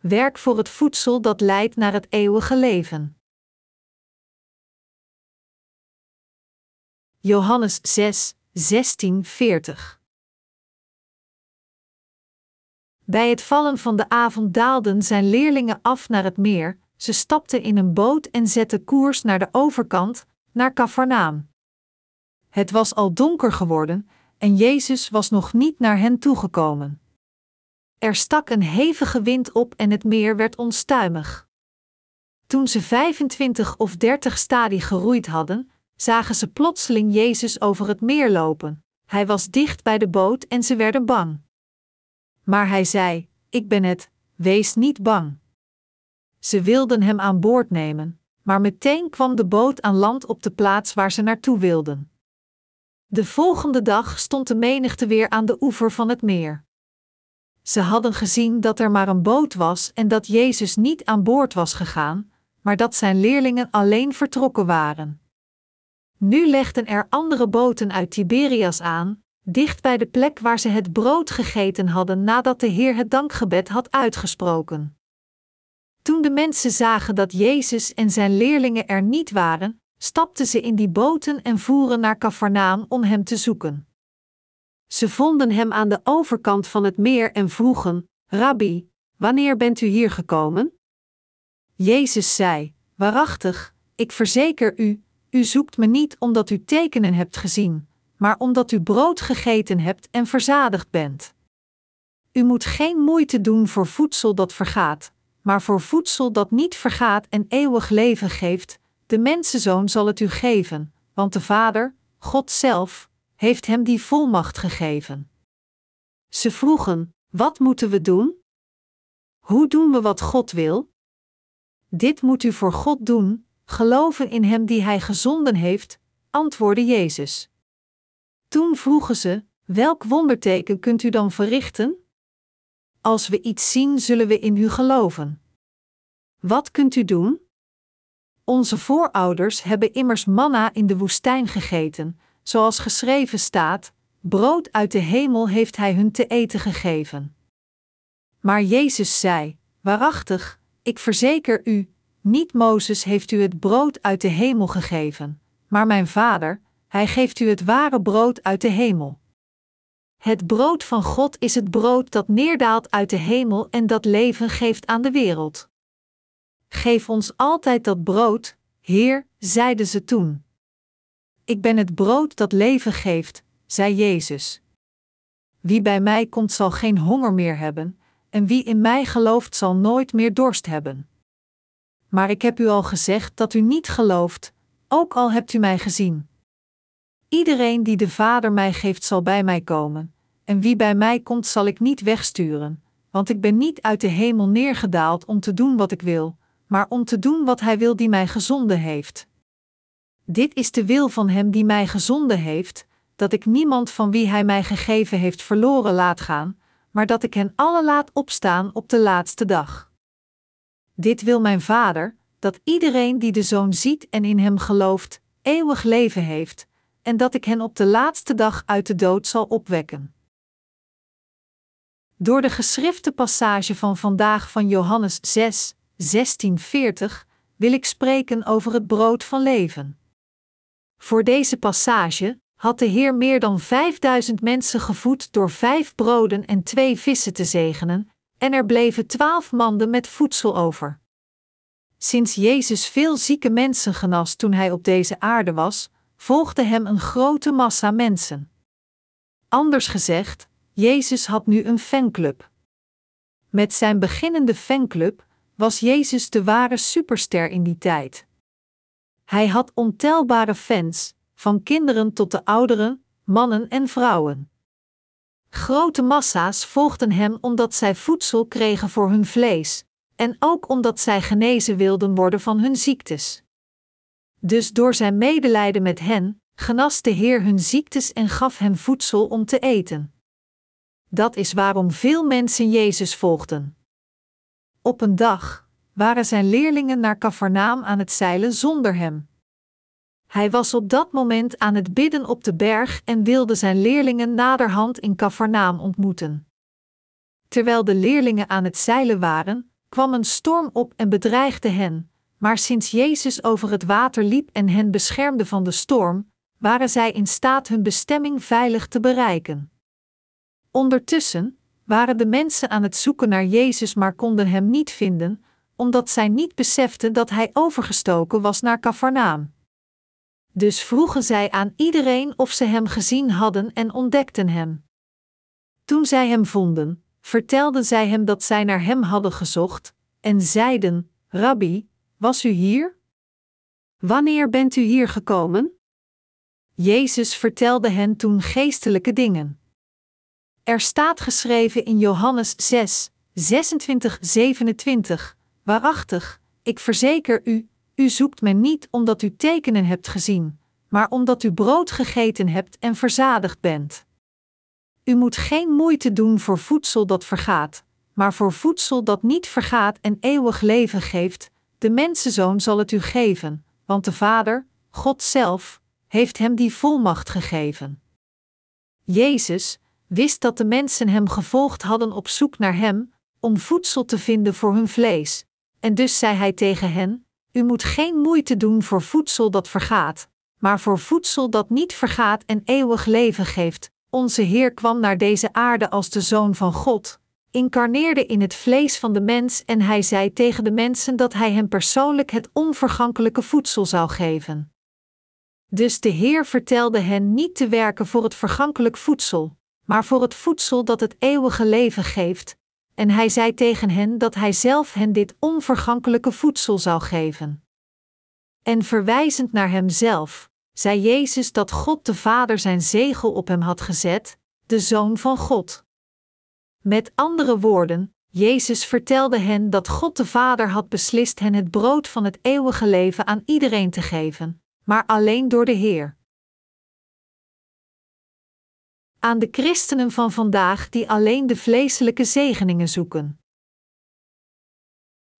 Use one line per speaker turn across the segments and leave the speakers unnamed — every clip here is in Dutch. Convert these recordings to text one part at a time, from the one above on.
werk voor het voedsel dat leidt naar het eeuwige leven. Johannes 6, 16, 40 Bij het vallen van de avond daalden zijn leerlingen af naar het meer, ze stapten in een boot en zetten koers naar de overkant, naar Cafarnaam. Het was al donker geworden en Jezus was nog niet naar hen toegekomen. Er stak een hevige wind op en het meer werd onstuimig. Toen ze 25 of 30 stadie geroeid hadden, zagen ze plotseling Jezus over het meer lopen. Hij was dicht bij de boot en ze werden bang. Maar hij zei: Ik ben het, wees niet bang. Ze wilden hem aan boord nemen, maar meteen kwam de boot aan land op de plaats waar ze naartoe wilden. De volgende dag stond de menigte weer aan de oever van het meer. Ze hadden gezien dat er maar een boot was en dat Jezus niet aan boord was gegaan, maar dat zijn leerlingen alleen vertrokken waren. Nu legden er andere boten uit Tiberias aan, dicht bij de plek waar ze het brood gegeten hadden nadat de Heer het dankgebed had uitgesproken. Toen de mensen zagen dat Jezus en zijn leerlingen er niet waren, stapten ze in die boten en voeren naar Cafarnaam om hem te zoeken. Ze vonden hem aan de overkant van het meer en vroegen: Rabbi, wanneer bent u hier gekomen? Jezus zei: Waarachtig, ik verzeker u, u zoekt me niet omdat u tekenen hebt gezien, maar omdat u brood gegeten hebt en verzadigd bent. U moet geen moeite doen voor voedsel dat vergaat, maar voor voedsel dat niet vergaat en eeuwig leven geeft, de mensenzoon zal het u geven, want de Vader, God zelf, heeft hem die volmacht gegeven. Ze vroegen: Wat moeten we doen? Hoe doen we wat God wil? Dit moet u voor God doen, geloven in Hem die Hij gezonden heeft, antwoordde Jezus. Toen vroegen ze: Welk wonderteken kunt u dan verrichten? Als we iets zien, zullen we in u geloven. Wat kunt u doen? Onze voorouders hebben immers manna in de woestijn gegeten, zoals geschreven staat: brood uit de hemel heeft hij hun te eten gegeven. Maar Jezus zei: Waarachtig, ik verzeker u, niet Mozes heeft u het brood uit de hemel gegeven, maar mijn Vader, hij geeft u het ware brood uit de hemel. Het brood van God is het brood dat neerdaalt uit de hemel en dat leven geeft aan de wereld. Geef ons altijd dat brood, Heer, zeiden ze toen. Ik ben het brood dat leven geeft, zei Jezus. Wie bij mij komt zal geen honger meer hebben, en wie in mij gelooft zal nooit meer dorst hebben. Maar ik heb u al gezegd dat u niet gelooft, ook al hebt u mij gezien. Iedereen die de Vader mij geeft zal bij mij komen, en wie bij mij komt zal ik niet wegsturen, want ik ben niet uit de hemel neergedaald om te doen wat ik wil, maar om te doen wat Hij wil die mij gezonden heeft. Dit is de wil van Hem die mij gezonden heeft, dat ik niemand van wie Hij mij gegeven heeft verloren laat gaan, maar dat ik hen alle laat opstaan op de laatste dag. Dit wil mijn Vader, dat iedereen die de Zoon ziet en in Hem gelooft, eeuwig leven heeft, en dat ik hen op de laatste dag uit de dood zal opwekken. Door de geschrifte passage van vandaag van Johannes 6, 1640 wil ik spreken over het brood van leven. Voor deze passage had de Heer meer dan 5000 mensen gevoed door vijf broden en twee vissen te zegenen, en er bleven twaalf manden met voedsel over. Sinds Jezus veel zieke mensen genas toen hij op deze aarde was, volgde hem een grote massa mensen. Anders gezegd, Jezus had nu een fanclub. Met zijn beginnende fanclub was Jezus de ware superster in die tijd. Hij had ontelbare fans, van kinderen tot de ouderen, mannen en vrouwen. Grote massa's volgden hem omdat zij voedsel kregen voor hun vlees, en ook omdat zij genezen wilden worden van hun ziektes. Dus door zijn medelijden met hen, genas de Heer hun ziektes en gaf hen voedsel om te eten. Dat is waarom veel mensen Jezus volgden. Op een dag waren zijn leerlingen naar Cafarnaam aan het zeilen zonder hem. Hij was op dat moment aan het bidden op de berg en wilde zijn leerlingen naderhand in Cafarnaam ontmoeten. Terwijl de leerlingen aan het zeilen waren, kwam een storm op en bedreigde hen, maar sinds Jezus over het water liep en hen beschermde van de storm, waren zij in staat hun bestemming veilig te bereiken. Ondertussen waren de mensen aan het zoeken naar Jezus, maar konden hem niet vinden, omdat zij niet beseften dat hij overgestoken was naar Cafarnaam. Dus vroegen zij aan iedereen of ze hem gezien hadden en ontdekten hem. Toen zij hem vonden, vertelden zij hem dat zij naar hem hadden gezocht, en zeiden: Rabbi, was u hier? Wanneer bent u hier gekomen? Jezus vertelde hen toen geestelijke dingen. Er staat geschreven in Johannes 6, 26, 27: Waarachtig, ik verzeker u, u zoekt me niet omdat u tekenen hebt gezien, maar omdat u brood gegeten hebt en verzadigd bent. U moet geen moeite doen voor voedsel dat vergaat, maar voor voedsel dat niet vergaat en eeuwig leven geeft, de mensenzoon zal het u geven, want de Vader, God zelf, heeft hem die volmacht gegeven. Jezus wist dat de mensen hem gevolgd hadden op zoek naar hem, om voedsel te vinden voor hun vlees, en dus zei hij tegen hen: U moet geen moeite doen voor voedsel dat vergaat, maar voor voedsel dat niet vergaat en eeuwig leven geeft. Onze Heer kwam naar deze aarde als de Zoon van God, incarneerde in het vlees van de mens en hij zei tegen de mensen dat hij hem persoonlijk het onvergankelijke voedsel zou geven. Dus de Heer vertelde hen niet te werken voor het vergankelijk voedsel, maar voor het voedsel dat het eeuwige leven geeft, en hij zei tegen hen dat hij zelf hen dit onvergankelijke voedsel zou geven. En verwijzend naar hemzelf, zei Jezus dat God de Vader zijn zegel op hem had gezet, de Zoon van God. Met andere woorden, Jezus vertelde hen dat God de Vader had beslist hen het brood van het eeuwige leven aan iedereen te geven, maar alleen door de Heer. Aan de christenen van vandaag die alleen de vleeselijke zegeningen zoeken.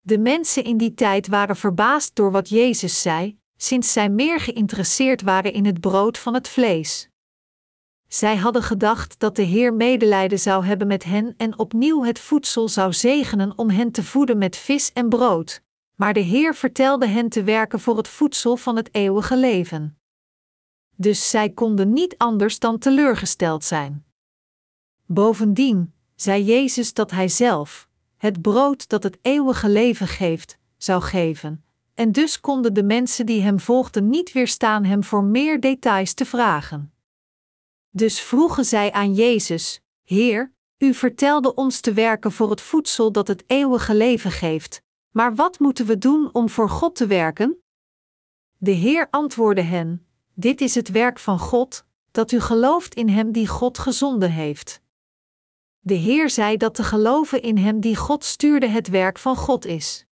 De mensen in die tijd waren verbaasd door wat Jezus zei, sinds zij meer geïnteresseerd waren in het brood van het vlees. Zij hadden gedacht dat de Heer medelijden zou hebben met hen en opnieuw het voedsel zou zegenen om hen te voeden met vis en brood, maar de Heer vertelde hen te werken voor het voedsel van het eeuwige leven. Dus zij konden niet anders dan teleurgesteld zijn. Bovendien zei Jezus dat Hij zelf, het brood dat het eeuwige leven geeft, zou geven, en dus konden de mensen die Hem volgden niet weerstaan Hem voor meer details te vragen. Dus vroegen zij aan Jezus: Heer, u vertelde ons te werken voor het voedsel dat het eeuwige leven geeft, maar wat moeten we doen om voor God te werken? De Heer antwoordde hen: Dit is het werk van God, dat u gelooft in Hem die God gezonden heeft. De Heer zei dat te geloven in Hem die God stuurde het werk van God is.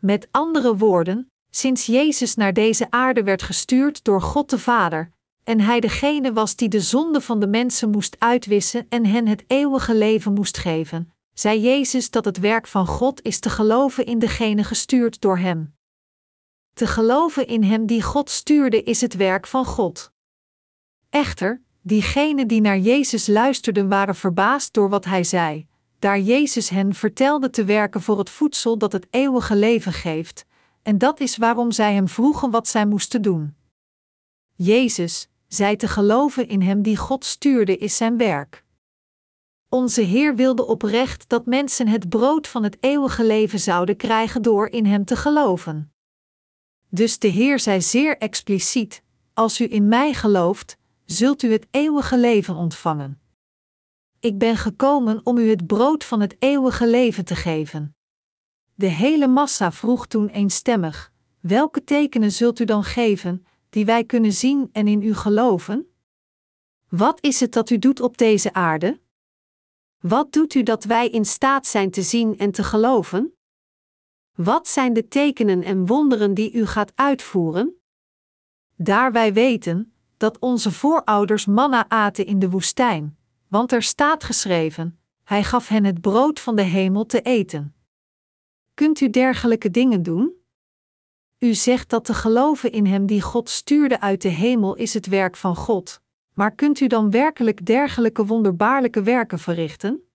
Met andere woorden, sinds Jezus naar deze aarde werd gestuurd door God de Vader, en hij degene was die de zonde van de mensen moest uitwissen en hen het eeuwige leven moest geven, zei Jezus dat het werk van God is te geloven in degene gestuurd door Hem. Te geloven in Hem die God stuurde is het werk van God. Echter, diegenen die naar Jezus luisterden waren verbaasd door wat Hij zei, daar Jezus hen vertelde te werken voor het voedsel dat het eeuwige leven geeft, en dat is waarom zij Hem vroegen wat zij moesten doen. Jezus, zij te geloven in Hem die God stuurde is Zijn werk. Onze Heer wilde oprecht dat mensen het brood van het eeuwige leven zouden krijgen door in Hem te geloven. Dus de Heer zei zeer expliciet: Als u in mij gelooft, zult u het eeuwige leven ontvangen. Ik ben gekomen om u het brood van het eeuwige leven te geven. De hele massa vroeg toen eenstemmig: Welke tekenen zult u dan geven, die wij kunnen zien en in u geloven? Wat is het dat u doet op deze aarde? Wat doet u dat wij in staat zijn te zien en te geloven? Wat zijn de tekenen en wonderen die u gaat uitvoeren? Daar wij weten dat onze voorouders manna aten in de woestijn, want er staat geschreven: Hij gaf hen het brood van de hemel te eten. Kunt u dergelijke dingen doen? U zegt dat te geloven in Hem die God stuurde uit de hemel is het werk van God, maar kunt u dan werkelijk dergelijke wonderbaarlijke werken verrichten?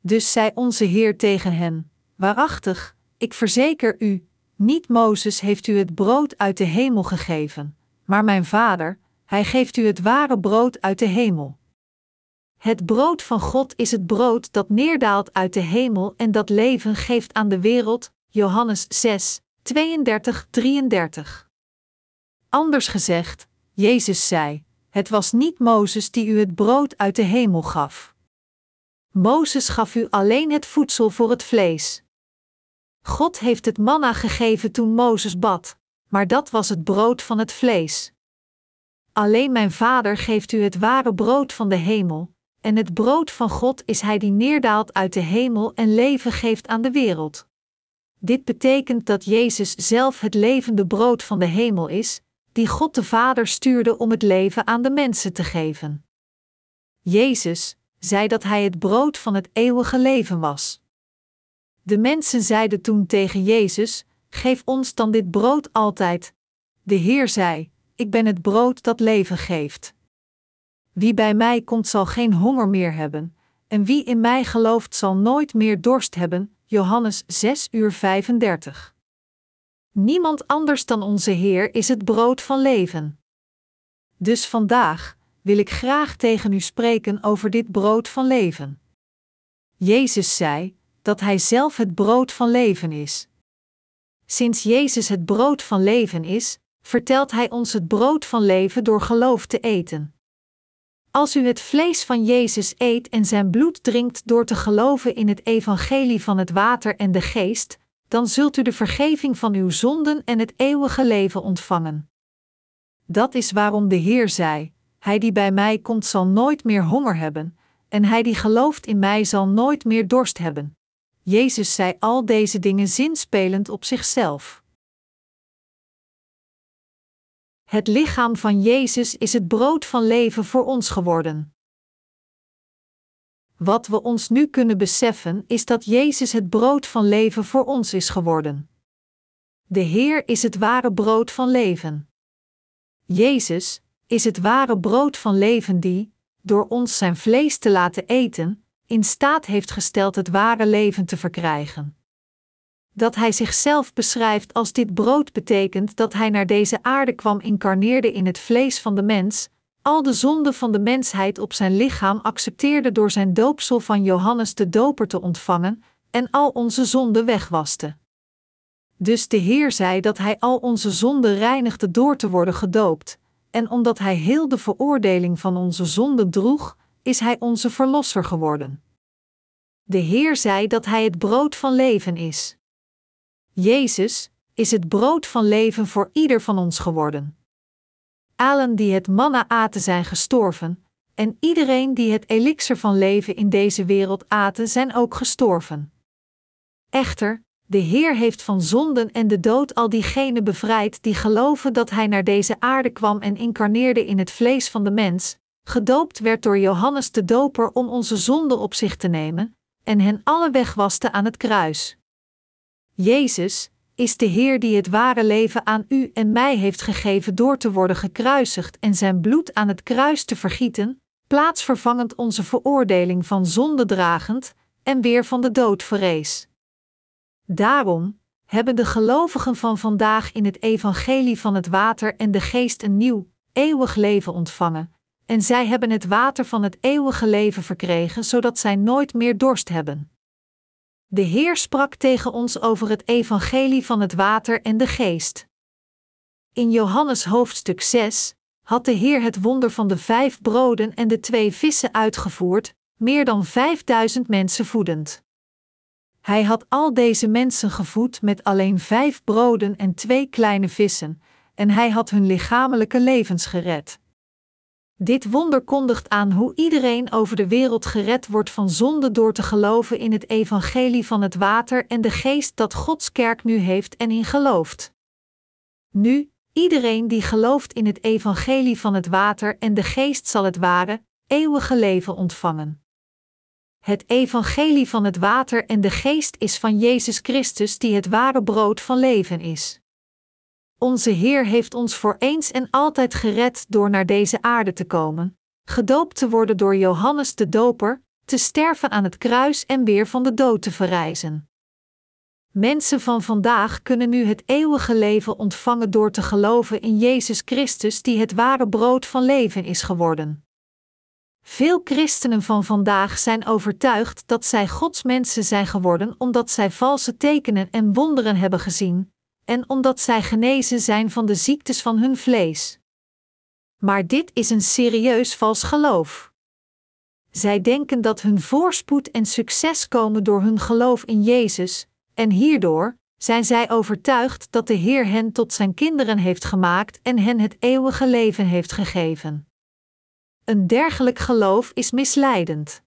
Dus zei onze Heer tegen hen: Waarachtig, ik verzeker u, niet Mozes heeft u het brood uit de hemel gegeven, maar mijn Vader, hij geeft u het ware brood uit de hemel. Het brood van God is het brood dat neerdaalt uit de hemel en dat leven geeft aan de wereld. Johannes 6, 32, 33. Anders gezegd, Jezus zei: Het was niet Mozes die u het brood uit de hemel gaf. Mozes gaf u alleen het voedsel voor het vlees. God heeft het manna gegeven toen Mozes bad, maar dat was het brood van het vlees. Alleen mijn Vader geeft u het ware brood van de hemel, en het brood van God is Hij die neerdaalt uit de hemel en leven geeft aan de wereld. Dit betekent dat Jezus zelf het levende brood van de hemel is, die God de Vader stuurde om het leven aan de mensen te geven. Jezus zei dat Hij het brood van het eeuwige leven was. De mensen zeiden toen tegen Jezus: Geef ons dan dit brood altijd. De Heer zei: Ik ben het brood dat leven geeft. Wie bij mij komt zal geen honger meer hebben, en wie in mij gelooft zal nooit meer dorst hebben. Johannes 6 uur 35. Niemand anders dan onze Heer is het brood van leven. Dus vandaag wil ik graag tegen u spreken over dit brood van leven. Jezus zei dat Hij zelf het brood van leven is. Sinds Jezus het brood van leven is, vertelt Hij ons het brood van leven door geloof te eten. Als u het vlees van Jezus eet en zijn bloed drinkt door te geloven in het evangelie van het water en de geest, dan zult u de vergeving van uw zonden en het eeuwige leven ontvangen. Dat is waarom de Heer zei: Hij die bij mij komt zal nooit meer honger hebben, en hij die gelooft in mij zal nooit meer dorst hebben. Jezus zei al deze dingen zinspelend op zichzelf. Het lichaam van Jezus is het brood van leven voor ons geworden. Wat we ons nu kunnen beseffen is dat Jezus het brood van leven voor ons is geworden. De Heer is het ware brood van leven. Jezus is het ware brood van leven die, door ons zijn vlees te laten eten, in staat heeft gesteld het ware leven te verkrijgen. Dat hij zichzelf beschrijft als dit brood betekent dat hij naar deze aarde kwam, incarneerde in het vlees van de mens, al de zonden van de mensheid op zijn lichaam accepteerde door zijn doopsel van Johannes de Doper te ontvangen en al onze zonden wegwaste. Dus de Heer zei dat hij al onze zonden reinigde door te worden gedoopt, en omdat hij heel de veroordeling van onze zonden droeg, is hij onze verlosser geworden. De Heer zei dat hij het brood van leven is. Jezus is het brood van leven voor ieder van ons geworden. Allen die het manna aten zijn gestorven, en iedereen die het elixir van leven in deze wereld aten zijn ook gestorven. Echter, de Heer heeft van zonden en de dood al diegenen bevrijd die geloven dat Hij naar deze aarde kwam en incarneerde in het vlees van de mens, gedoopt werd door Johannes de Doper om onze zonden op zich te nemen, en hen alle wegwaste aan het kruis. Jezus is de Heer die het ware leven aan u en mij heeft gegeven door te worden gekruisigd en zijn bloed aan het kruis te vergieten, plaatsvervangend onze veroordeling van zonde dragend en weer van de dood verrees. Daarom hebben de gelovigen van vandaag in het evangelie van het water en de geest een nieuw, eeuwig leven ontvangen, en zij hebben het water van het eeuwige leven verkregen, zodat zij nooit meer dorst hebben. De Heer sprak tegen ons over het evangelie van het water en de geest. In Johannes hoofdstuk 6 had de Heer het wonder van de vijf broden en de twee vissen uitgevoerd, meer dan vijfduizend mensen voedend. Hij had al deze mensen gevoed met alleen vijf broden en twee kleine vissen, en hij had hun lichamelijke levens gered. Dit wonder kondigt aan hoe iedereen over de wereld gered wordt van zonde door te geloven in het evangelie van het water en de geest dat Gods kerk nu heeft en in gelooft. Nu, iedereen die gelooft in het evangelie van het water en de geest zal het ware, eeuwige leven ontvangen. Het evangelie van het water en de geest is van Jezus Christus die het ware brood van leven is. Onze Heer heeft ons voor eens en altijd gered door naar deze aarde te komen, gedoopt te worden door Johannes de Doper, te sterven aan het kruis en weer van de dood te verrijzen. Mensen van vandaag kunnen nu het eeuwige leven ontvangen door te geloven in Jezus Christus, die het ware brood van leven is geworden. Veel christenen van vandaag zijn overtuigd dat zij Gods mensen zijn geworden omdat zij valse tekenen en wonderen hebben gezien, en omdat zij genezen zijn van de ziektes van hun vlees. Maar dit is een serieus vals geloof. Zij denken dat hun voorspoed en succes komen door hun geloof in Jezus, en hierdoor zijn zij overtuigd dat de Heer hen tot zijn kinderen heeft gemaakt en hen het eeuwige leven heeft gegeven. Een dergelijk geloof is misleidend.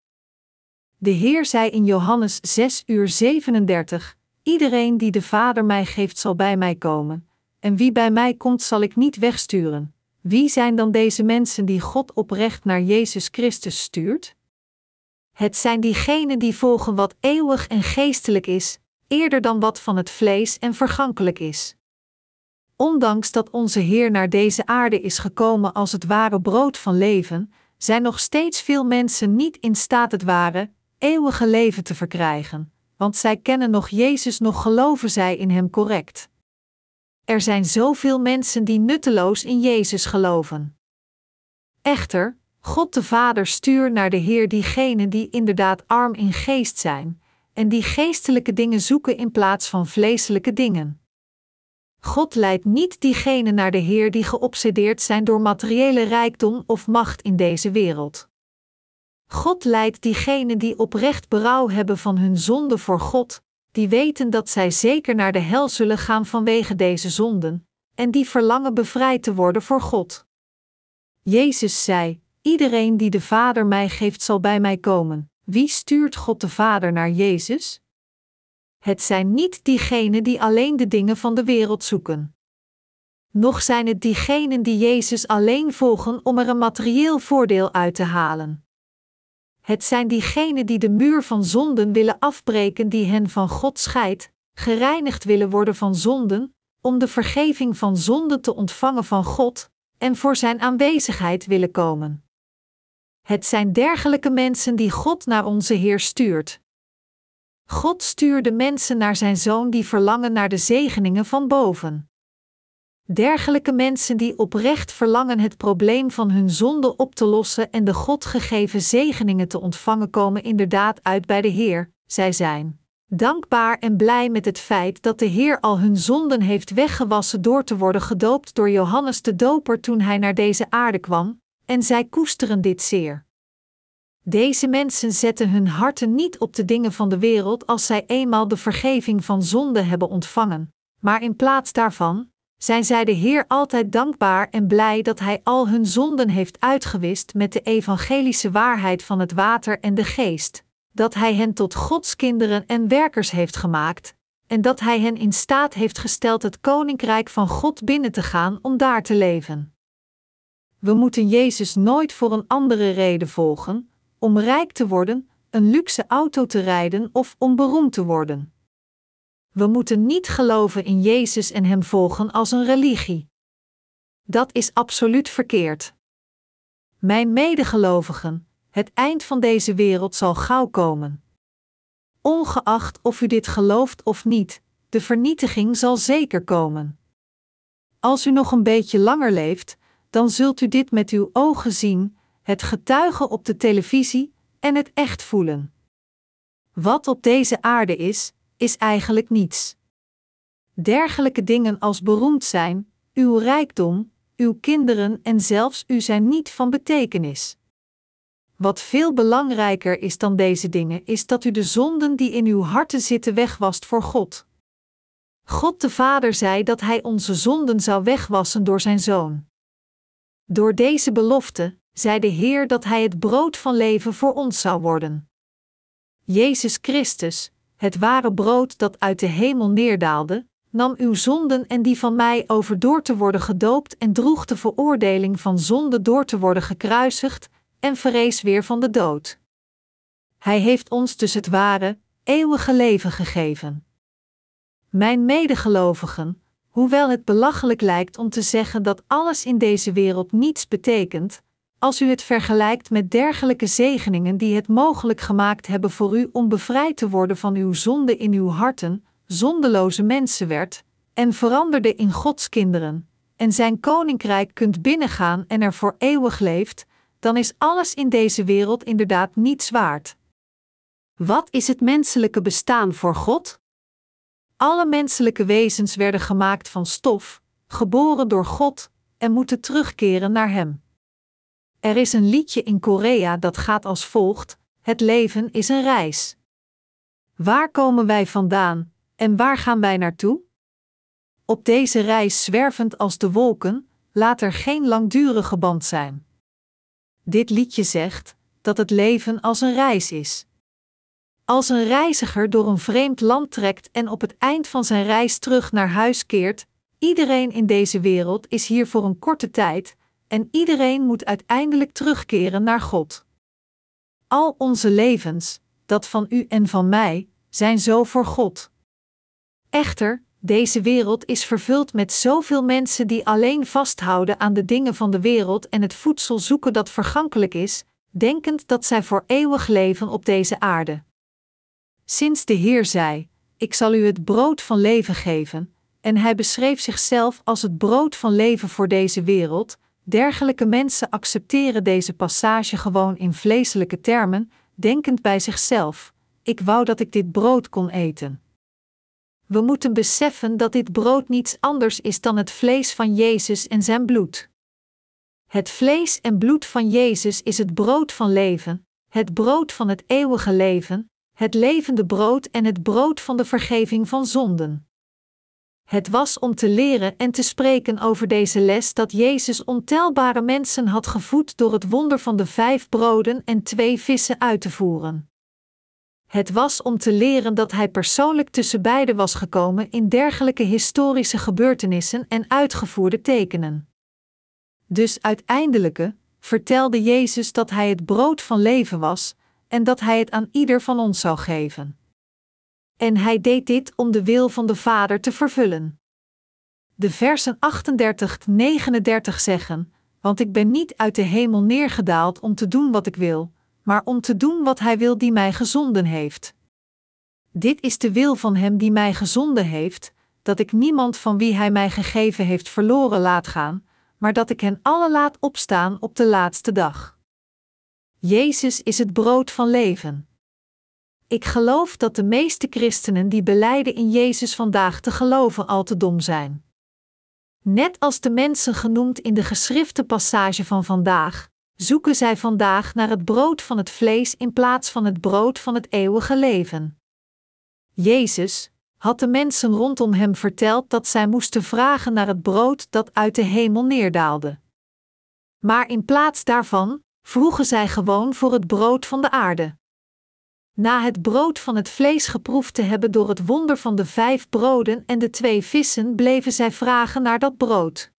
De Heer zei in Johannes 6 uur 37: Iedereen die de Vader mij geeft, zal bij mij komen, en wie bij mij komt, zal ik niet wegsturen. Wie zijn dan deze mensen die God oprecht naar Jezus Christus stuurt? Het zijn diegenen die volgen wat eeuwig en geestelijk is, eerder dan wat van het vlees en vergankelijk is. Ondanks dat onze Heer naar deze aarde is gekomen als het ware brood van leven, zijn nog steeds veel mensen niet in staat het ware, eeuwige leven te verkrijgen, want zij kennen nog Jezus, nog geloven zij in Hem correct. Er zijn zoveel mensen die nutteloos in Jezus geloven. Echter, God de Vader stuurt naar de Heer diegenen die inderdaad arm in geest zijn, en die geestelijke dingen zoeken in plaats van vleeselijke dingen. God leidt niet diegenen naar de Heer die geobsedeerd zijn door materiële rijkdom of macht in deze wereld. God leidt diegenen die oprecht berouw hebben van hun zonde voor God, die weten dat zij zeker naar de hel zullen gaan vanwege deze zonden, en die verlangen bevrijd te worden voor God. Jezus zei: Iedereen die de Vader mij geeft, zal bij mij komen. Wie stuurt God de Vader naar Jezus? Het zijn niet diegenen die alleen de dingen van de wereld zoeken. Nog zijn het diegenen die Jezus alleen volgen om er een materieel voordeel uit te halen. Het zijn diegenen die de muur van zonden willen afbreken die hen van God scheidt, gereinigd willen worden van zonden, om de vergeving van zonden te ontvangen van God en voor Zijn aanwezigheid willen komen. Het zijn dergelijke mensen die God naar onze Heer stuurt. God stuurde mensen naar zijn zoon die verlangen naar de zegeningen van boven. Dergelijke mensen die oprecht verlangen het probleem van hun zonde op te lossen en de God gegeven zegeningen te ontvangen komen inderdaad uit bij de Heer, zij zijn dankbaar en blij met het feit dat de Heer al hun zonden heeft weggewassen door te worden gedoopt door Johannes de Doper toen hij naar deze aarde kwam, en zij koesteren dit zeer. Deze mensen zetten hun harten niet op de dingen van de wereld als zij eenmaal de vergeving van zonde hebben ontvangen, maar in plaats daarvan zijn zij de Heer altijd dankbaar en blij dat Hij al hun zonden heeft uitgewist met de evangelische waarheid van het water en de geest, dat Hij hen tot Gods kinderen en werkers heeft gemaakt, en dat Hij hen in staat heeft gesteld het koninkrijk van God binnen te gaan om daar te leven. We moeten Jezus nooit voor een andere reden volgen, om rijk te worden, een luxe auto te rijden of om beroemd te worden. We moeten niet geloven in Jezus en Hem volgen als een religie. Dat is absoluut verkeerd. Mijn medegelovigen, het eind van deze wereld zal gauw komen. Ongeacht of u dit gelooft of niet, de vernietiging zal zeker komen. Als u nog een beetje langer leeft, dan zult u dit met uw ogen zien, het getuigen op de televisie en het echt voelen. Wat op deze aarde is, is eigenlijk niets. Dergelijke dingen als beroemd zijn, uw rijkdom, uw kinderen en zelfs u zijn niet van betekenis. Wat veel belangrijker is dan deze dingen, is dat u de zonden die in uw harten zitten wegwast voor God. God de Vader zei dat Hij onze zonden zou wegwassen door Zijn Zoon. Door deze belofte zei de Heer dat Hij het brood van leven voor ons zou worden. Jezus Christus, het ware brood dat uit de hemel neerdaalde, nam uw zonden en die van mij over door te worden gedoopt en droeg de veroordeling van zonde door te worden gekruisigd en verrees weer van de dood. Hij heeft ons dus het ware, eeuwige leven gegeven. Mijn medegelovigen, hoewel het belachelijk lijkt om te zeggen dat alles in deze wereld niets betekent, als u het vergelijkt met dergelijke zegeningen die het mogelijk gemaakt hebben voor u om bevrijd te worden van uw zonde in uw harten, zondeloze mensen werd en veranderde in Gods kinderen, en zijn koninkrijk kunt binnengaan en er voor eeuwig leeft, dan is alles in deze wereld inderdaad niets waard. Wat is het menselijke bestaan voor God? Alle menselijke wezens werden gemaakt van stof, geboren door God en moeten terugkeren naar Hem. Er is een liedje in Korea dat gaat als volgt: Het leven is een reis. Waar komen wij vandaan en waar gaan wij naartoe? Op deze reis zwervend als de wolken, laat er geen langdurige band zijn. Dit liedje zegt dat het leven als een reis is. Als een reiziger door een vreemd land trekt en op het eind van zijn reis terug naar huis keert, iedereen in deze wereld is hier voor een korte tijd en iedereen moet uiteindelijk terugkeren naar God. Al onze levens, dat van u en van mij, zijn zo voor God. Echter, deze wereld is vervuld met zoveel mensen die alleen vasthouden aan de dingen van de wereld en het voedsel zoeken dat vergankelijk is, denkend dat zij voor eeuwig leven op deze aarde. Sinds de Heer zei: Ik zal u het brood van leven geven, en hij beschreef zichzelf als het brood van leven voor deze wereld, dergelijke mensen accepteren deze passage gewoon in vleeselijke termen, denkend bij zichzelf: Ik wou dat ik dit brood kon eten. We moeten beseffen dat dit brood niets anders is dan het vlees van Jezus en zijn bloed. Het vlees en bloed van Jezus is het brood van leven, het brood van het eeuwige leven, het levende brood en het brood van de vergeving van zonden. Het was om te leren en te spreken over deze les dat Jezus ontelbare mensen had gevoed door het wonder van de vijf broden en twee vissen uit te voeren. Het was om te leren dat hij persoonlijk tussen beiden was gekomen in dergelijke historische gebeurtenissen en uitgevoerde tekenen. Dus uiteindelijk vertelde Jezus dat hij het brood van leven was en dat hij het aan ieder van ons zou geven. En hij deed dit om de wil van de Vader te vervullen. De versen 38-39 zeggen: Want ik ben niet uit de hemel neergedaald om te doen wat ik wil, maar om te doen wat Hij wil die mij gezonden heeft. Dit is de wil van Hem die mij gezonden heeft, dat ik niemand van wie Hij mij gegeven heeft verloren laat gaan, maar dat ik hen alle laat opstaan op de laatste dag. Jezus is het brood van leven. Ik geloof dat de meeste christenen die beleiden in Jezus vandaag te geloven al te dom zijn. Net als de mensen genoemd in de geschrifte passage van vandaag, zoeken zij vandaag naar het brood van het vlees in plaats van het brood van het eeuwige leven. Jezus had de mensen rondom hem verteld dat zij moesten vragen naar het brood dat uit de hemel neerdaalde. Maar in plaats daarvan vroegen zij gewoon voor het brood van de aarde. Na het brood van het vlees geproefd te hebben door het wonder van de vijf broden en de twee vissen, bleven zij vragen naar dat brood.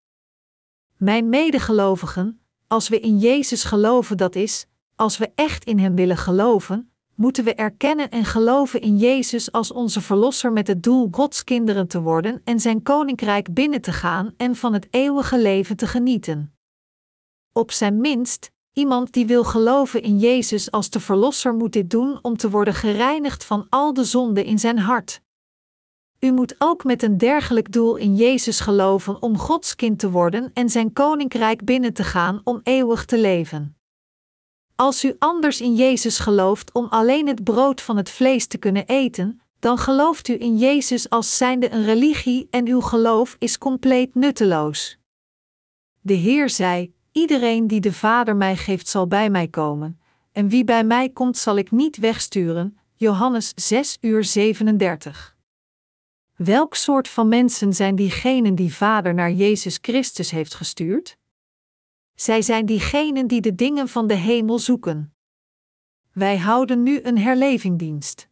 Mijn medegelovigen, als we in Jezus geloven, dat is, als we echt in Hem willen geloven, moeten we erkennen en geloven in Jezus als onze Verlosser met het doel Gods kinderen te worden en Zijn koninkrijk binnen te gaan en van het eeuwige leven te genieten. Op zijn minst, iemand die wil geloven in Jezus als de Verlosser moet dit doen om te worden gereinigd van al de zonden in zijn hart. U moet ook met een dergelijk doel in Jezus geloven om Gods kind te worden en zijn koninkrijk binnen te gaan om eeuwig te leven. Als u anders in Jezus gelooft om alleen het brood van het vlees te kunnen eten, dan gelooft u in Jezus als zijnde een religie en uw geloof is compleet nutteloos. De Heer zei: Iedereen die de Vader mij geeft, zal bij mij komen, en wie bij mij komt, zal ik niet wegsturen. Johannes 6 uur 37. Welk soort van mensen zijn diegenen die Vader naar Jezus Christus heeft gestuurd? Zij zijn diegenen die de dingen van de hemel zoeken. Wij houden nu een herlevingdienst.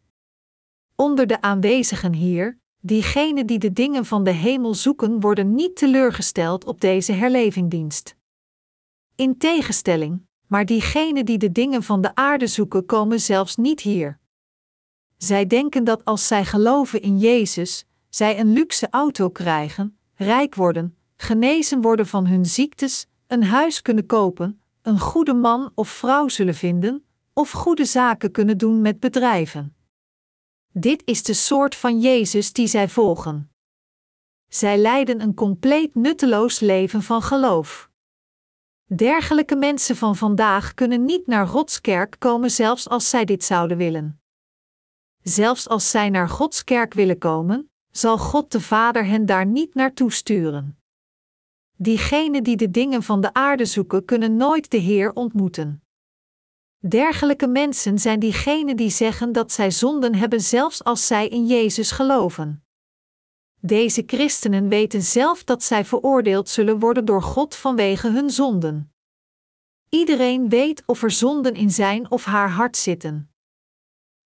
Onder de aanwezigen hier, diegenen die de dingen van de hemel zoeken, worden niet teleurgesteld op deze herlevingdienst. In tegenstelling, maar diegenen die de dingen van de aarde zoeken, komen zelfs niet hier. Zij denken dat als zij geloven in Jezus, zij een luxe auto krijgen, rijk worden, genezen worden van hun ziektes, een huis kunnen kopen, een goede man of vrouw zullen vinden, of goede zaken kunnen doen met bedrijven. Dit is de soort van Jezus die zij volgen. Zij leiden een compleet nutteloos leven van geloof. Dergelijke mensen van vandaag kunnen niet naar Gods kerk komen zelfs als zij dit zouden willen. Zelfs als zij naar Gods kerk willen komen, zal God de Vader hen daar niet naartoe sturen. Diegenen die de dingen van de aarde zoeken, kunnen nooit de Heer ontmoeten. Dergelijke mensen zijn diegenen die zeggen dat zij zonden hebben zelfs als zij in Jezus geloven. Deze christenen weten zelf dat zij veroordeeld zullen worden door God vanwege hun zonden. Iedereen weet of er zonden in zijn of haar hart zitten.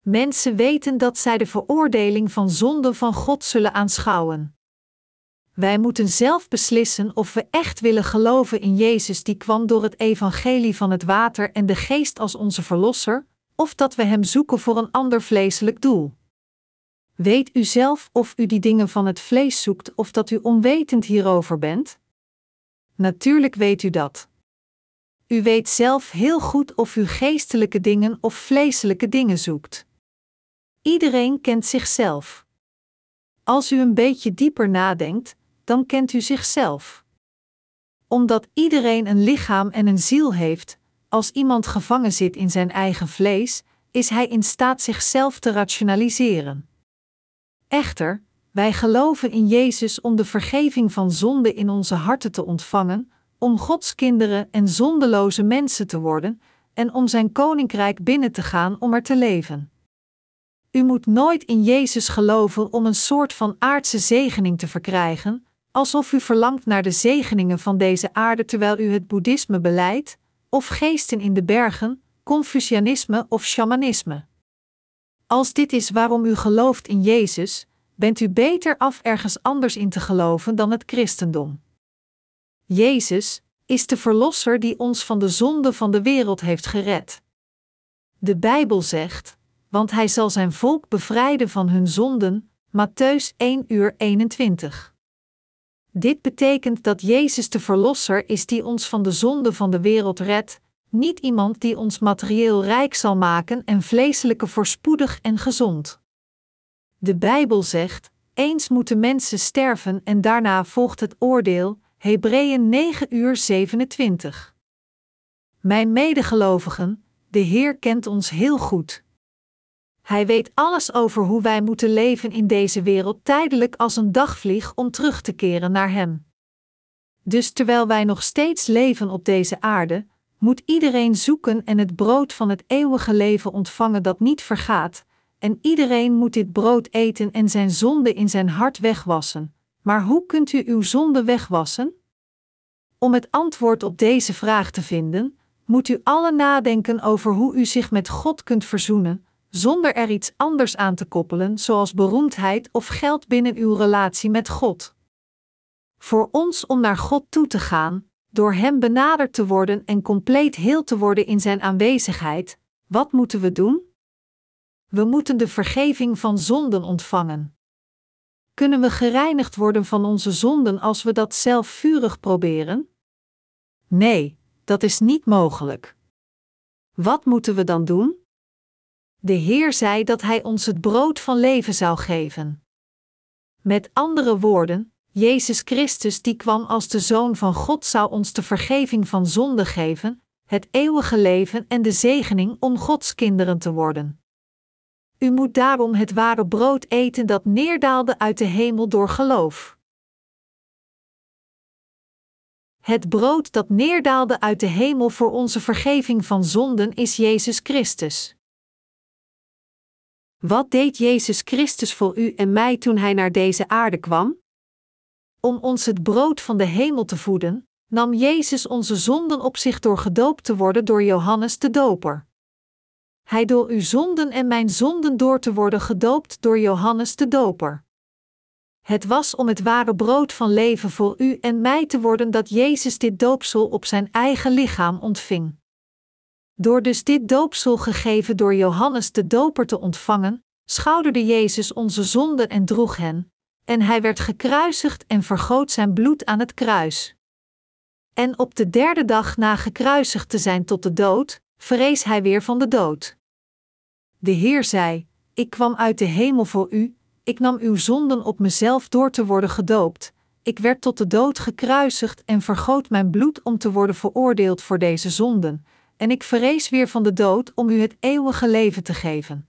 Mensen weten dat zij de veroordeling van zonden van God zullen aanschouwen. Wij moeten zelf beslissen of we echt willen geloven in Jezus die kwam door het evangelie van het water en de geest als onze verlosser, of dat we Hem zoeken voor een ander vleeselijk doel. Weet u zelf of u die dingen van het vlees zoekt of dat u onwetend hierover bent? Natuurlijk weet u dat. U weet zelf heel goed of u geestelijke dingen of vleeselijke dingen zoekt. Iedereen kent zichzelf. Als u een beetje dieper nadenkt, dan kent u zichzelf. Omdat iedereen een lichaam en een ziel heeft, als iemand gevangen zit in zijn eigen vlees, is hij in staat zichzelf te rationaliseren. Echter, wij geloven in Jezus om de vergeving van zonde in onze harten te ontvangen, om Gods kinderen en zondeloze mensen te worden en om Zijn koninkrijk binnen te gaan om er te leven. U moet nooit in Jezus geloven om een soort van aardse zegening te verkrijgen, alsof u verlangt naar de zegeningen van deze aarde terwijl u het boeddhisme beleidt, of geesten in de bergen, Confucianisme of shamanisme. Als dit is waarom u gelooft in Jezus, bent u beter af ergens anders in te geloven dan het christendom. Jezus is de Verlosser die ons van de zonde van de wereld heeft gered. De Bijbel zegt: Want hij zal zijn volk bevrijden van hun zonden. Matthäus 1 uur 21. Dit betekent dat Jezus de Verlosser is die ons van de zonde van de wereld redt, niet iemand die ons materieel rijk zal maken en vleeselijke voorspoedig en gezond. De Bijbel zegt: eens moeten mensen sterven en daarna volgt het oordeel. Hebreeën 9 uur 27. Mijn medegelovigen, de Heer kent ons heel goed. Hij weet alles over hoe wij moeten leven in deze wereld tijdelijk als een dagvlieg om terug te keren naar Hem. Dus terwijl wij nog steeds leven op deze aarde, moet iedereen zoeken en het brood van het eeuwige leven ontvangen dat niet vergaat, en iedereen moet dit brood eten en zijn zonde in zijn hart wegwassen. Maar hoe kunt u uw zonde wegwassen? Om het antwoord op deze vraag te vinden, moet u alle nadenken over hoe u zich met God kunt verzoenen, zonder er iets anders aan te koppelen, zoals beroemdheid of geld binnen uw relatie met God. Voor ons om naar God toe te gaan, door Hem benaderd te worden en compleet heel te worden in Zijn aanwezigheid, wat moeten we doen? We moeten de vergeving van zonden ontvangen. Kunnen we gereinigd worden van onze zonden als we dat zelf vurig proberen? Nee, dat is niet mogelijk. Wat moeten we dan doen? De Heer zei dat Hij ons het brood van leven zou geven. Met andere woorden, Jezus Christus die kwam als de Zoon van God zou ons de vergeving van zonde geven, het eeuwige leven en de zegening om Gods kinderen te worden. U moet daarom het ware brood eten dat neerdaalde uit de hemel door geloof. Het brood dat neerdaalde uit de hemel voor onze vergeving van zonden is Jezus Christus. Wat deed Jezus Christus voor u en mij toen Hij naar deze aarde kwam? Om ons het brood van de hemel te voeden, nam Jezus onze zonden op zich door gedoopt te worden door Johannes de Doper. Hij door uw zonden en mijn zonden door te worden gedoopt door Johannes de Doper. Het was om het ware brood van leven voor u en mij te worden dat Jezus dit doopsel op zijn eigen lichaam ontving. Door dus dit doopsel gegeven door Johannes de Doper te ontvangen, schouderde Jezus onze zonden en droeg hen, en hij werd gekruisigd en vergoot zijn bloed aan het kruis. En op de derde dag na gekruisigd te zijn tot de dood, vrees hij weer van de dood. De Heer zei: Ik kwam uit de hemel voor u, ik nam uw zonden op mezelf door te worden gedoopt, ik werd tot de dood gekruisigd en vergoot mijn bloed om te worden veroordeeld voor deze zonden, en ik verrees weer van de dood om u het eeuwige leven te geven.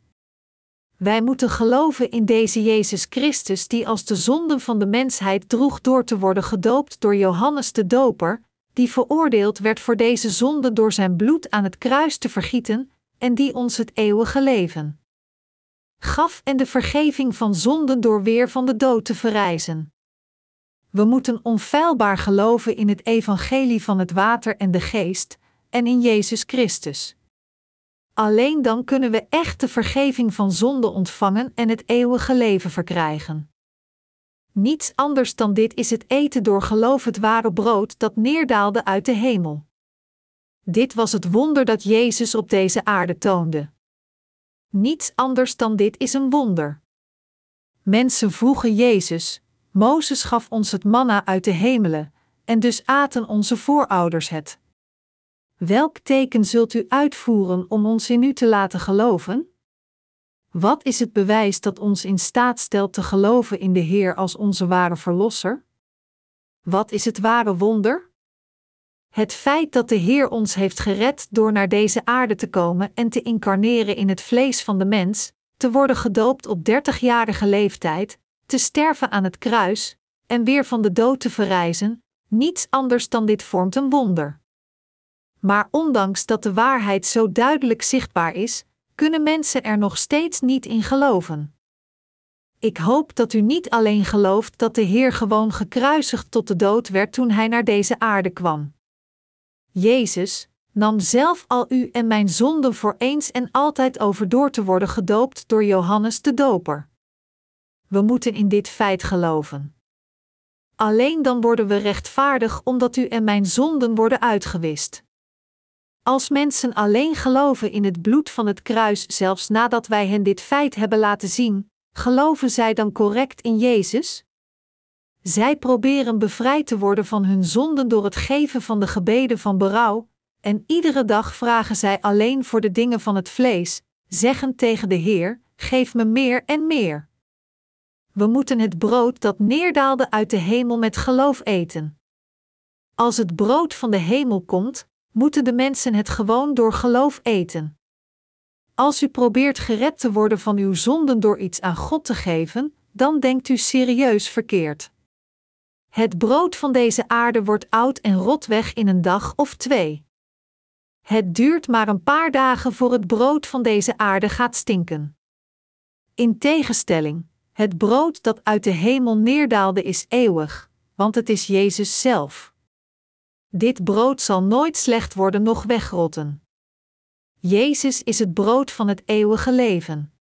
Wij moeten geloven in deze Jezus Christus die als de zonden van de mensheid droeg door te worden gedoopt door Johannes de Doper, die veroordeeld werd voor deze zonde door zijn bloed aan het kruis te vergieten en die ons het eeuwige leven gaf en de vergeving van zonden door weer van de dood te verrijzen. We moeten onfeilbaar geloven in het evangelie van het water en de geest en in Jezus Christus. Alleen dan kunnen we echt de vergeving van zonde ontvangen en het eeuwige leven verkrijgen. Niets anders dan dit is het eten door geloof het ware brood dat neerdaalde uit de hemel. Dit was het wonder dat Jezus op deze aarde toonde. Niets anders dan dit is een wonder. Mensen vroegen Jezus: Mozes gaf ons het manna uit de hemelen, en dus aten onze voorouders het. Welk teken zult u uitvoeren om ons in u te laten geloven? Wat is het bewijs dat ons in staat stelt te geloven in de Heer als onze ware Verlosser? Wat is het ware wonder? Het feit dat de Heer ons heeft gered door naar deze aarde te komen en te incarneren in het vlees van de mens, te worden gedoopt op dertigjarige leeftijd, te sterven aan het kruis en weer van de dood te verrijzen, niets anders dan dit vormt een wonder. Maar ondanks dat de waarheid zo duidelijk zichtbaar is, kunnen mensen er nog steeds niet in geloven. Ik hoop dat u niet alleen gelooft dat de Heer gewoon gekruisigd tot de dood werd toen hij naar deze aarde kwam. Jezus nam zelf al u en mijn zonden voor eens en altijd over door te worden gedoopt door Johannes de Doper. We moeten in dit feit geloven. Alleen dan worden we rechtvaardig omdat u en mijn zonden worden uitgewist. Als mensen alleen geloven in het bloed van het kruis, zelfs nadat wij hen dit feit hebben laten zien, geloven zij dan correct in Jezus? Zij proberen bevrijd te worden van hun zonden door het geven van de gebeden van berouw, en iedere dag vragen zij alleen voor de dingen van het vlees, zeggend tegen de Heer: Geef me meer en meer. We moeten het brood dat neerdaalde uit de hemel met geloof eten. Als het brood van de hemel komt, moeten de mensen het gewoon door geloof eten. Als u probeert gered te worden van uw zonden door iets aan God te geven, dan denkt u serieus verkeerd. Het brood van deze aarde wordt oud en rot weg in een dag of twee. Het duurt maar een paar dagen voor het brood van deze aarde gaat stinken. In tegenstelling, het brood dat uit de hemel neerdaalde is eeuwig, want het is Jezus zelf. Dit brood zal nooit slecht worden noch wegrotten. Jezus is het brood van het eeuwige leven.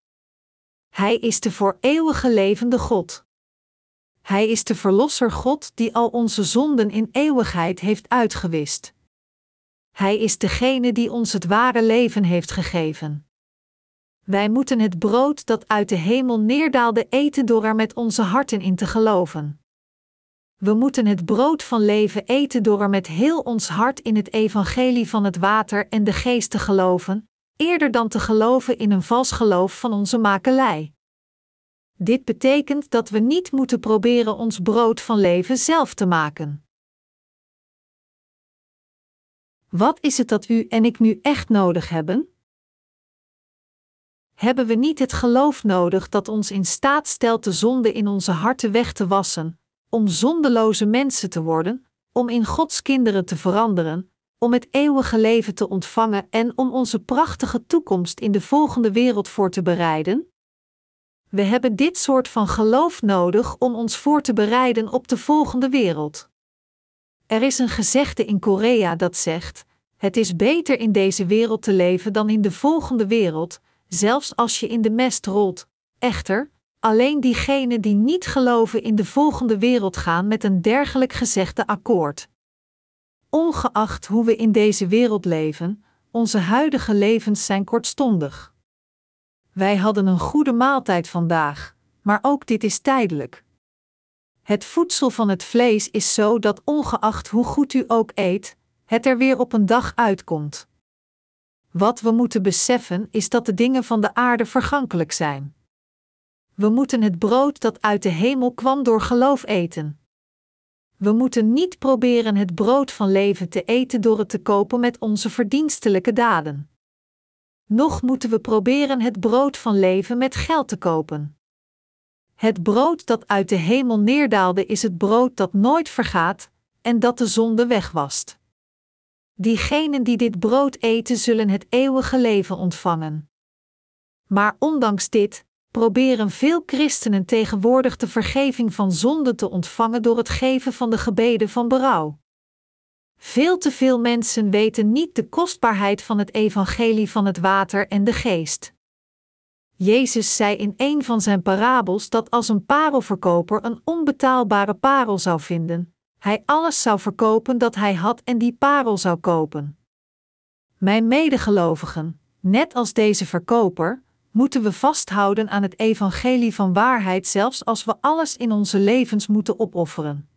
Hij is de voor eeuwige levende God. Hij is de Verlosser God die al onze zonden in eeuwigheid heeft uitgewist. Hij is degene die ons het ware leven heeft gegeven. Wij moeten het brood dat uit de hemel neerdaalde eten door er met onze harten in te geloven. We moeten het brood van leven eten door er met heel ons hart in het evangelie van het water en de geest te geloven, eerder dan te geloven in een vals geloof van onze makelij. Dit betekent dat we niet moeten proberen ons brood van leven zelf te maken. Wat is het dat u en ik nu echt nodig hebben? Hebben we niet het geloof nodig dat ons in staat stelt de zonde in onze harten weg te wassen, om zondeloze mensen te worden, om in Gods kinderen te veranderen, om het eeuwige leven te ontvangen en om onze prachtige toekomst in de volgende wereld voor te bereiden? We hebben dit soort van geloof nodig om ons voor te bereiden op de volgende wereld. Er is een gezegde in Korea dat zegt: Het is beter in deze wereld te leven dan in de volgende wereld, zelfs als je in de mest rolt. Echter, alleen diegenen die niet geloven in de volgende wereld gaan met een dergelijk gezegde akkoord. Ongeacht hoe we in deze wereld leven, onze huidige levens zijn kortstondig. Wij hadden een goede maaltijd vandaag, maar ook dit is tijdelijk. Het voedsel van het vlees is zo dat ongeacht hoe goed u ook eet, het er weer op een dag uitkomt. Wat we moeten beseffen is dat de dingen van de aarde vergankelijk zijn. We moeten het brood dat uit de hemel kwam door geloof eten. We moeten niet proberen het brood van leven te eten door het te kopen met onze verdienstelijke daden. Nog moeten we proberen het brood van leven met geld te kopen. Het brood dat uit de hemel neerdaalde is het brood dat nooit vergaat en dat de zonde wegwast. Diegenen die dit brood eten zullen het eeuwige leven ontvangen. Maar ondanks dit proberen veel christenen tegenwoordig de vergeving van zonde te ontvangen door het geven van de gebeden van berouw. Veel te veel mensen weten niet de kostbaarheid van het evangelie van het water en de geest. Jezus zei in een van zijn parabels dat als een parelverkoper een onbetaalbare parel zou vinden, hij alles zou verkopen dat hij had en die parel zou kopen. Mijn medegelovigen, net als deze verkoper, moeten we vasthouden aan het evangelie van waarheid zelfs als we alles in onze levens moeten opofferen.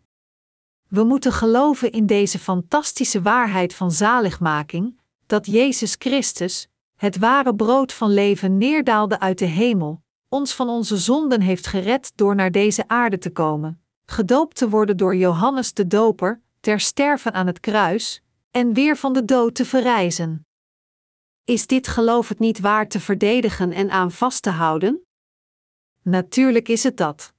We moeten geloven in deze fantastische waarheid van zaligmaking, dat Jezus Christus, het ware brood van leven, neerdaalde uit de hemel, ons van onze zonden heeft gered door naar deze aarde te komen, gedoopt te worden door Johannes de Doper, ter sterven aan het kruis, en weer van de dood te verrijzen. Is dit geloof het niet waard te verdedigen en aan vast te houden? Natuurlijk is het dat.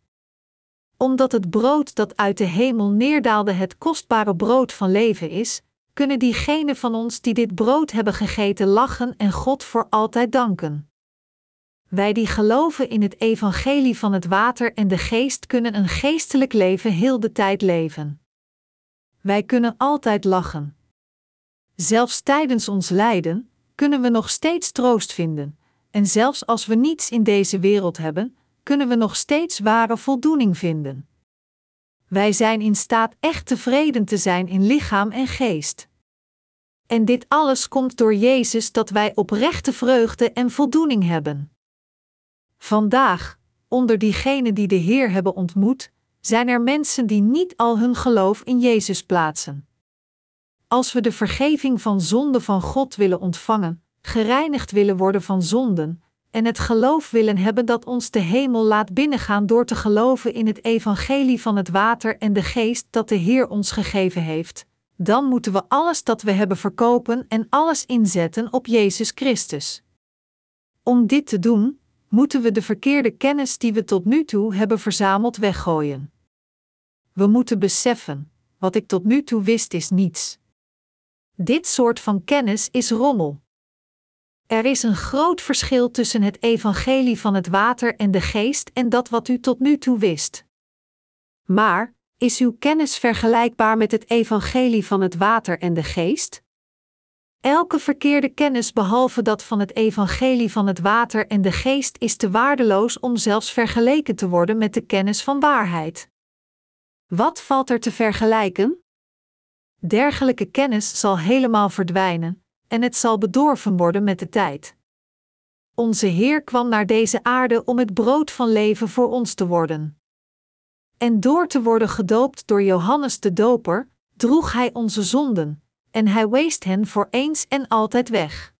Omdat het brood dat uit de hemel neerdaalde het kostbare brood van leven is, kunnen diegenen van ons die dit brood hebben gegeten lachen en God voor altijd danken. Wij die geloven in het evangelie van het water en de geest kunnen een geestelijk leven heel de tijd leven. Wij kunnen altijd lachen. Zelfs tijdens ons lijden kunnen we nog steeds troost vinden, en zelfs als we niets in deze wereld hebben, kunnen we nog steeds ware voldoening vinden. Wij zijn in staat echt tevreden te zijn in lichaam en geest. En dit alles komt door Jezus dat wij oprechte vreugde en voldoening hebben. Vandaag, onder diegenen die de Heer hebben ontmoet, zijn er mensen die niet al hun geloof in Jezus plaatsen. Als we de vergeving van zonde van God willen ontvangen, gereinigd willen worden van zonden, en het geloof willen hebben dat ons de hemel laat binnengaan door te geloven in het evangelie van het water en de geest dat de Heer ons gegeven heeft, dan moeten we alles dat we hebben verkopen en alles inzetten op Jezus Christus. Om dit te doen, moeten we de verkeerde kennis die we tot nu toe hebben verzameld weggooien. We moeten beseffen: wat ik tot nu toe wist is niets. Dit soort van kennis is rommel. Er is een groot verschil tussen het evangelie van het water en de geest en dat wat u tot nu toe wist. Maar, is uw kennis vergelijkbaar met het evangelie van het water en de geest? Elke verkeerde kennis behalve dat van het evangelie van het water en de geest is te waardeloos om zelfs vergeleken te worden met de kennis van waarheid. Wat valt er te vergelijken? Dergelijke kennis zal helemaal verdwijnen, en het zal bedorven worden met de tijd. Onze Heer kwam naar deze aarde om het brood van leven voor ons te worden. En door te worden gedoopt door Johannes de Doper, droeg Hij onze zonden, en Hij weest hen voor eens en altijd weg.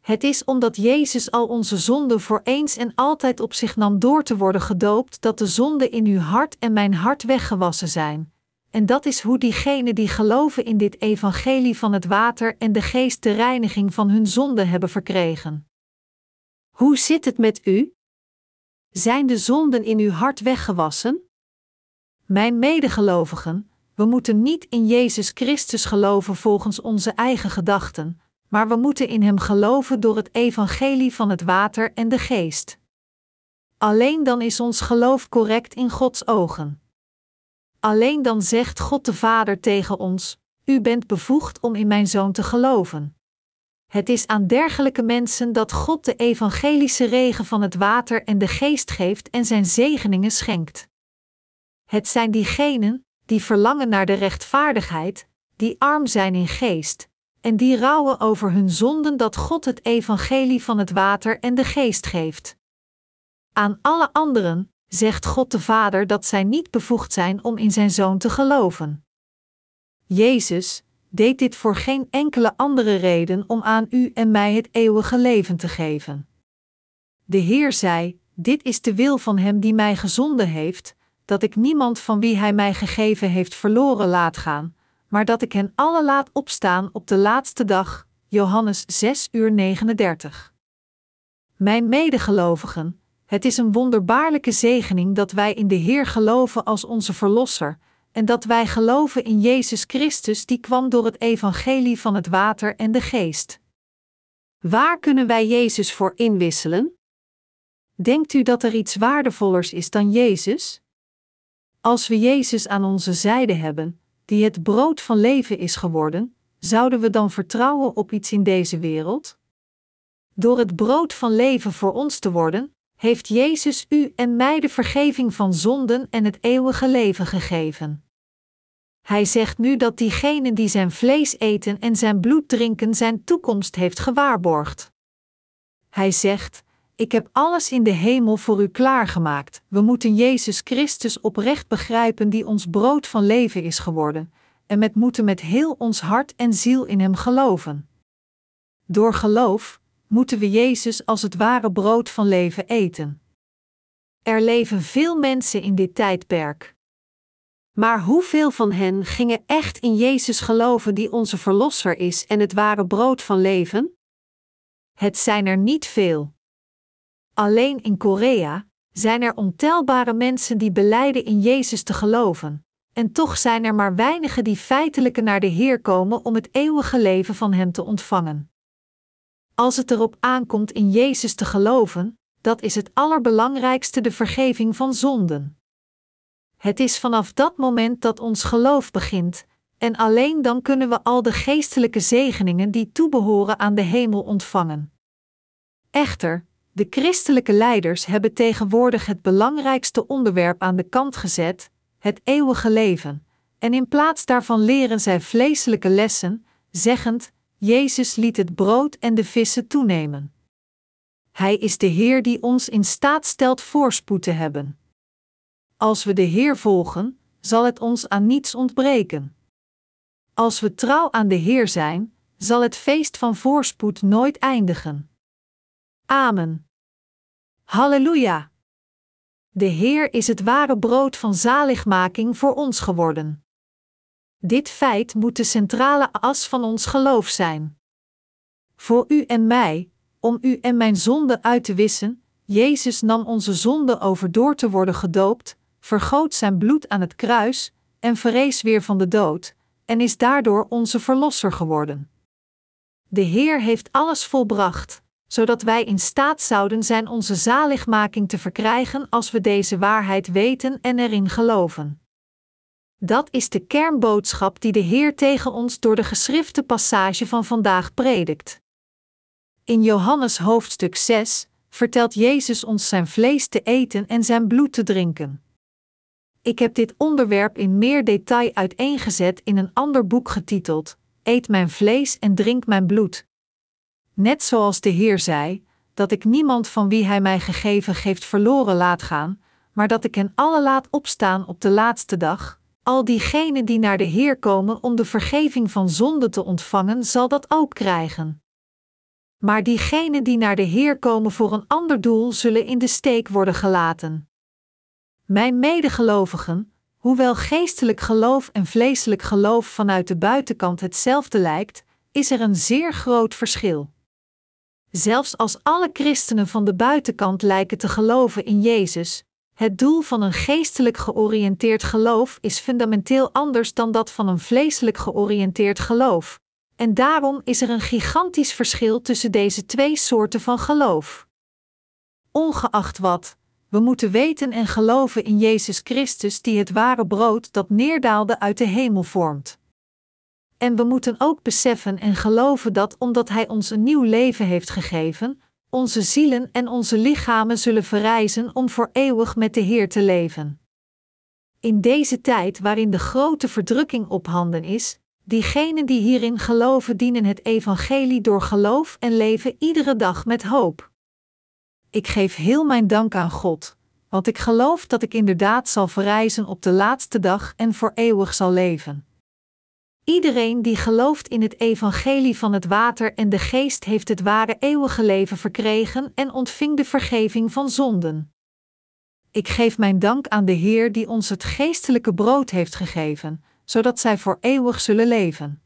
Het is omdat Jezus al onze zonden voor eens en altijd op zich nam door te worden gedoopt, dat de zonden in uw hart en mijn hart weggewassen zijn, en dat is hoe diegenen die geloven in dit evangelie van het water en de geest de reiniging van hun zonden hebben verkregen. Hoe zit het met u? Zijn de zonden in uw hart weggewassen? Mijn medegelovigen, we moeten niet in Jezus Christus geloven volgens onze eigen gedachten, maar we moeten in Hem geloven door het evangelie van het water en de geest. Alleen dan is ons geloof correct in Gods ogen. Alleen dan zegt God de Vader tegen ons: U bent bevoegd om in mijn zoon te geloven. Het is aan dergelijke mensen dat God de evangelische regen van het water en de geest geeft en zijn zegeningen schenkt. Het zijn diegenen die verlangen naar de rechtvaardigheid, die arm zijn in geest, en die rouwen over hun zonden dat God het evangelie van het water en de geest geeft. Aan alle anderen, zegt God de Vader dat zij niet bevoegd zijn om in zijn zoon te geloven. Jezus deed dit voor geen enkele andere reden om aan u en mij het eeuwige leven te geven. De Heer zei: Dit is de wil van Hem die mij gezonden heeft, dat ik niemand van wie Hij mij gegeven heeft verloren laat gaan, maar dat ik hen alle laat opstaan op de laatste dag. Johannes 6 uur 39. Mijn medegelovigen, het is een wonderbaarlijke zegening dat wij in de Heer geloven als onze Verlosser, en dat wij geloven in Jezus Christus die kwam door het evangelie van het water en de geest. Waar kunnen wij Jezus voor inwisselen? Denkt u dat er iets waardevollers is dan Jezus? Als we Jezus aan onze zijde hebben, die het brood van leven is geworden, zouden we dan vertrouwen op iets in deze wereld? Door het brood van leven voor ons te worden, heeft Jezus u en mij de vergeving van zonden en het eeuwige leven gegeven. Hij zegt nu dat diegenen die zijn vlees eten en zijn bloed drinken zijn toekomst heeft gewaarborgd. Hij zegt: Ik heb alles in de hemel voor u klaargemaakt. We moeten Jezus Christus oprecht begrijpen, die ons brood van leven is geworden, en met moeten met heel ons hart en ziel in Hem geloven. Door geloof moeten we Jezus als het ware brood van leven eten. Er leven veel mensen in dit tijdperk. Maar hoeveel van hen gingen echt in Jezus geloven die onze Verlosser is en het ware brood van leven? Het zijn er niet veel. Alleen in Korea zijn er ontelbare mensen die beleiden in Jezus te geloven, en toch zijn er maar weinigen die feitelijk naar de Heer komen om het eeuwige leven van Hem te ontvangen. Als het erop aankomt in Jezus te geloven, dat is het allerbelangrijkste de vergeving van zonden. Het is vanaf dat moment dat ons geloof begint, en alleen dan kunnen we al de geestelijke zegeningen die toebehoren aan de hemel ontvangen. Echter, de christelijke leiders hebben tegenwoordig het belangrijkste onderwerp aan de kant gezet, het eeuwige leven, en in plaats daarvan leren zij vleeselijke lessen, zeggend: Jezus liet het brood en de vissen toenemen. Hij is de Heer die ons in staat stelt voorspoed te hebben. Als we de Heer volgen, zal het ons aan niets ontbreken. Als we trouw aan de Heer zijn, zal het feest van voorspoed nooit eindigen. Amen. Halleluja! De Heer is het ware brood van zaligmaking voor ons geworden. Dit feit moet de centrale as van ons geloof zijn. Voor u en mij, om u en mijn zonde uit te wissen, Jezus nam onze zonde over door te worden gedoopt, vergoot zijn bloed aan het kruis en verrees weer van de dood, en is daardoor onze Verlosser geworden. De Heer heeft alles volbracht, zodat wij in staat zouden zijn onze zaligmaking te verkrijgen als we deze waarheid weten en erin geloven. Dat is de kernboodschap die de Heer tegen ons door de geschrifte passage van vandaag predikt. In Johannes hoofdstuk 6 vertelt Jezus ons zijn vlees te eten en zijn bloed te drinken. Ik heb dit onderwerp in meer detail uiteengezet in een ander boek getiteld: Eet mijn vlees en drink mijn bloed. Net zoals de Heer zei, dat ik niemand van wie Hij mij gegeven geeft verloren laat gaan, maar dat ik hen alle laat opstaan op de laatste dag. Al diegenen die naar de Heer komen om de vergeving van zonde te ontvangen, zal dat ook krijgen. Maar diegenen die naar de Heer komen voor een ander doel, zullen in de steek worden gelaten. Mijn medegelovigen, hoewel geestelijk geloof en vleeselijk geloof vanuit de buitenkant hetzelfde lijkt, is er een zeer groot verschil. Zelfs als alle christenen van de buitenkant lijken te geloven in Jezus, het doel van een geestelijk georiënteerd geloof is fundamenteel anders dan dat van een vleeselijk georiënteerd geloof. En daarom is er een gigantisch verschil tussen deze twee soorten van geloof. Ongeacht wat, we moeten weten en geloven in Jezus Christus, die het ware brood dat neerdaalde uit de hemel vormt. En we moeten ook beseffen en geloven dat omdat Hij ons een nieuw leven heeft gegeven, onze zielen en onze lichamen zullen verrijzen om voor eeuwig met de Heer te leven. In deze tijd waarin de grote verdrukking op handen is, diegenen die hierin geloven dienen het evangelie door geloof en leven iedere dag met hoop. Ik geef heel mijn dank aan God, want ik geloof dat ik inderdaad zal verrijzen op de laatste dag en voor eeuwig zal leven. Iedereen die gelooft in het evangelie van het water en de geest heeft het ware eeuwige leven verkregen en ontving de vergeving van zonden. Ik geef mijn dank aan de Heer die ons het geestelijke brood heeft gegeven, zodat zij voor eeuwig zullen leven.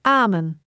Amen.